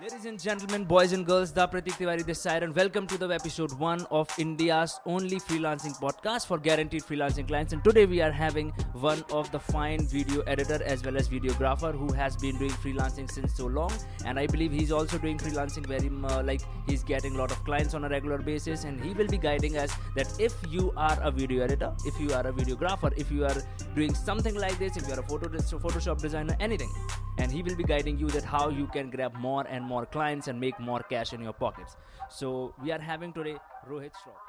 Ladies and gentlemen, boys and girls, Da Pratik Tiwari this side, and welcome to the episode one of India's only freelancing podcast for guaranteed freelancing clients. And today we are having one of the fine video editor as well as videographer who has been doing freelancing since so long, and I believe he's also doing freelancing very uh, like he's getting a lot of clients on a regular basis, and he will be guiding us that if you are a video editor, if you are a videographer, if you are doing something like this, if you are a photo Photoshop designer, anything, and he will be guiding you that how you can grab more and more clients and make more cash in your pockets. So we are having today Rohit Shroff.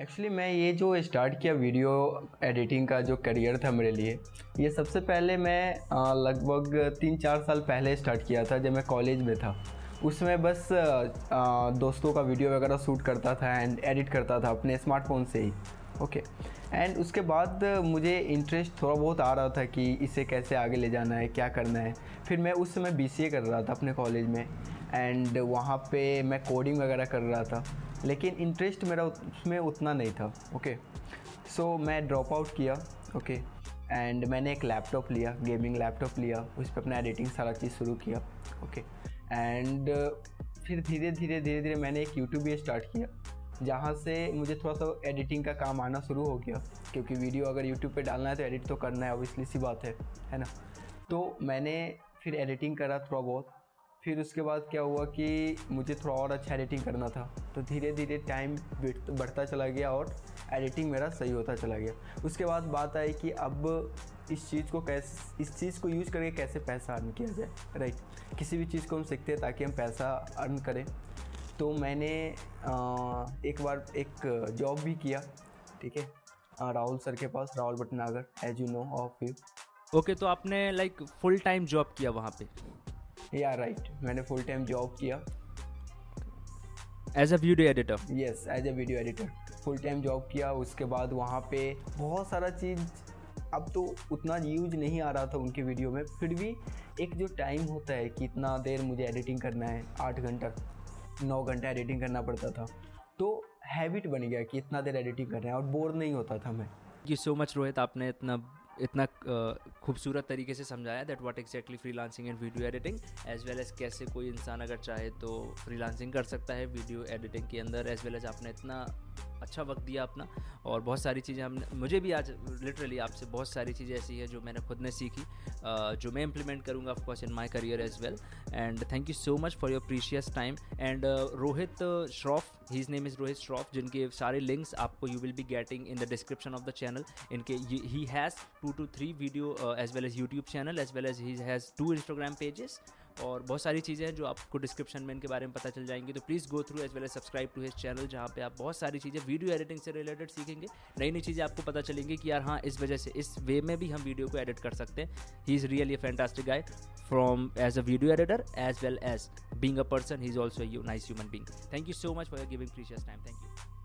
Actually मैं ये जो start किया video editing का जो career था मेरे लिए ये सबसे पहले मैं लगभग तीन चार साल पहले स्टार्ट किया था जब मैं कॉलेज में था उसमें बस दोस्तों का वीडियो वगैरह शूट करता था एंड एडिट करता था अपने स्मार्टफ़ोन से ही ओके एंड उसके बाद मुझे इंटरेस्ट थोड़ा बहुत आ रहा था कि इसे कैसे आगे ले जाना है क्या करना है। फिर मैं उस समय बी कर रहा था अपने कॉलेज में। एंड वहाँ पे मैं कोडिंग वगैरह कर रहा था। लेकिन इंटरेस्ट मेरा उसमें उतना नहीं था ओके सो so, मैं ड्रॉप आउट किया ओके एंड मैंने एक लैपटॉप लिया गेमिंग लैपटॉप लिया उस पर अपना एडिटिंग सारा चीज़ शुरू किया ओके एंड फिर धीरे धीरे धीरे धीरे मैंने एक यूट्यूब भी स्टार्ट किया। जहाँ से मुझे थोड़ा सा एडिटिंग का काम आना शुरू हो गया, क्योंकि वीडियो अगर यूट्यूब पे डालना है तो एडिट तो करना है ऑब्वियसली सी बात है है ना? तो मैंने फिर एडिटिंग करा थोड़ा बहुत, फिर उसके बाद क्या हुआ कि मुझे थोड़ा और अच्छा एडिटिंग करना था तो धीरे धीरे टाइम बढ़ता चला गया और एडिटिंग मेरा सही होता चला गया। उसके बाद बात आई कि अब इस चीज़ को कैसे, इस चीज़ को यूज़ करके कैसे पैसा अर्न किया जाए राइट किसी भी चीज़ को हम सीखते हैं ताकि हम पैसा अर्न करें। तो मैंने एक बार एक जॉब भी किया ठीक है? राहुल सर के पास Rahul Bhatnagar as you know of you okay तो आपने लाइक फुल टाइम जॉब किया वहाँ पे? या राइट मैंने फुल टाइम जॉब किया। As a video editor yes as a video editor full time job किया उसके बाद वहाँ पे बहुत सारा चीज़ अब तो उतना यूज़ नहीं आ रहा था उनके वीडियो में। फिर भी एक जो टाइम होता है कि इतना देर मुझे एडिटिंग करना है आठ घंटा। नौ घंटा एडिटिंग करना पड़ता था। तो हैबिट बन गया कि इतना देर एडिटिंग कर रहे हैं और बोर नहीं होता था मैं। यू सो मच रोहित आपने इतना इतना खूबसूरत तरीके से समझाया that what freelancing and video editing as well as कैसे कोई इंसान अगर चाहे तो फ्री लांसिंग कर सकता है वीडियो एडिटिंग के अंदर एज वेल एज आपने इतना अच्छा वक्त दिया अपना, और बहुत सारी चीज़ें हमने, मुझे भी आज लिटरली आपसे बहुत सारी चीज़ें ऐसी है जो मैंने खुद ने सीखी जो मैं इम्प्लीमेंट करूँगा of course in my career as well and thank you so much for your precious time and Rohit Shroff his name is Rohit Shroff जिनके सारे लिंक्स आपको you will be getting in the description of the channel इनके ही has to two three video as well as YouTube channel as well as he has two Instagram pages और बहुत सारी चीज़ें हैं जो आपको डिस्क्रिप्शन में इनके बारे में पता चल जाएँगी। तो please go through as well as subscribe to his channel जहाँ पे आप बहुत सारी चीज़ें वीडियो एडिटिंग से रिलेटेड सीखेंगे। नई नई चीज़ें आपको पता चलेंगी कि यार हाँ इस वजह से, इस वे में भी हम वीडियो को एडिट कर सकते हैं। He is really a fantastic guy from as a video editor as well as being a person he is also you nice human being thank you so much for giving precious time thank you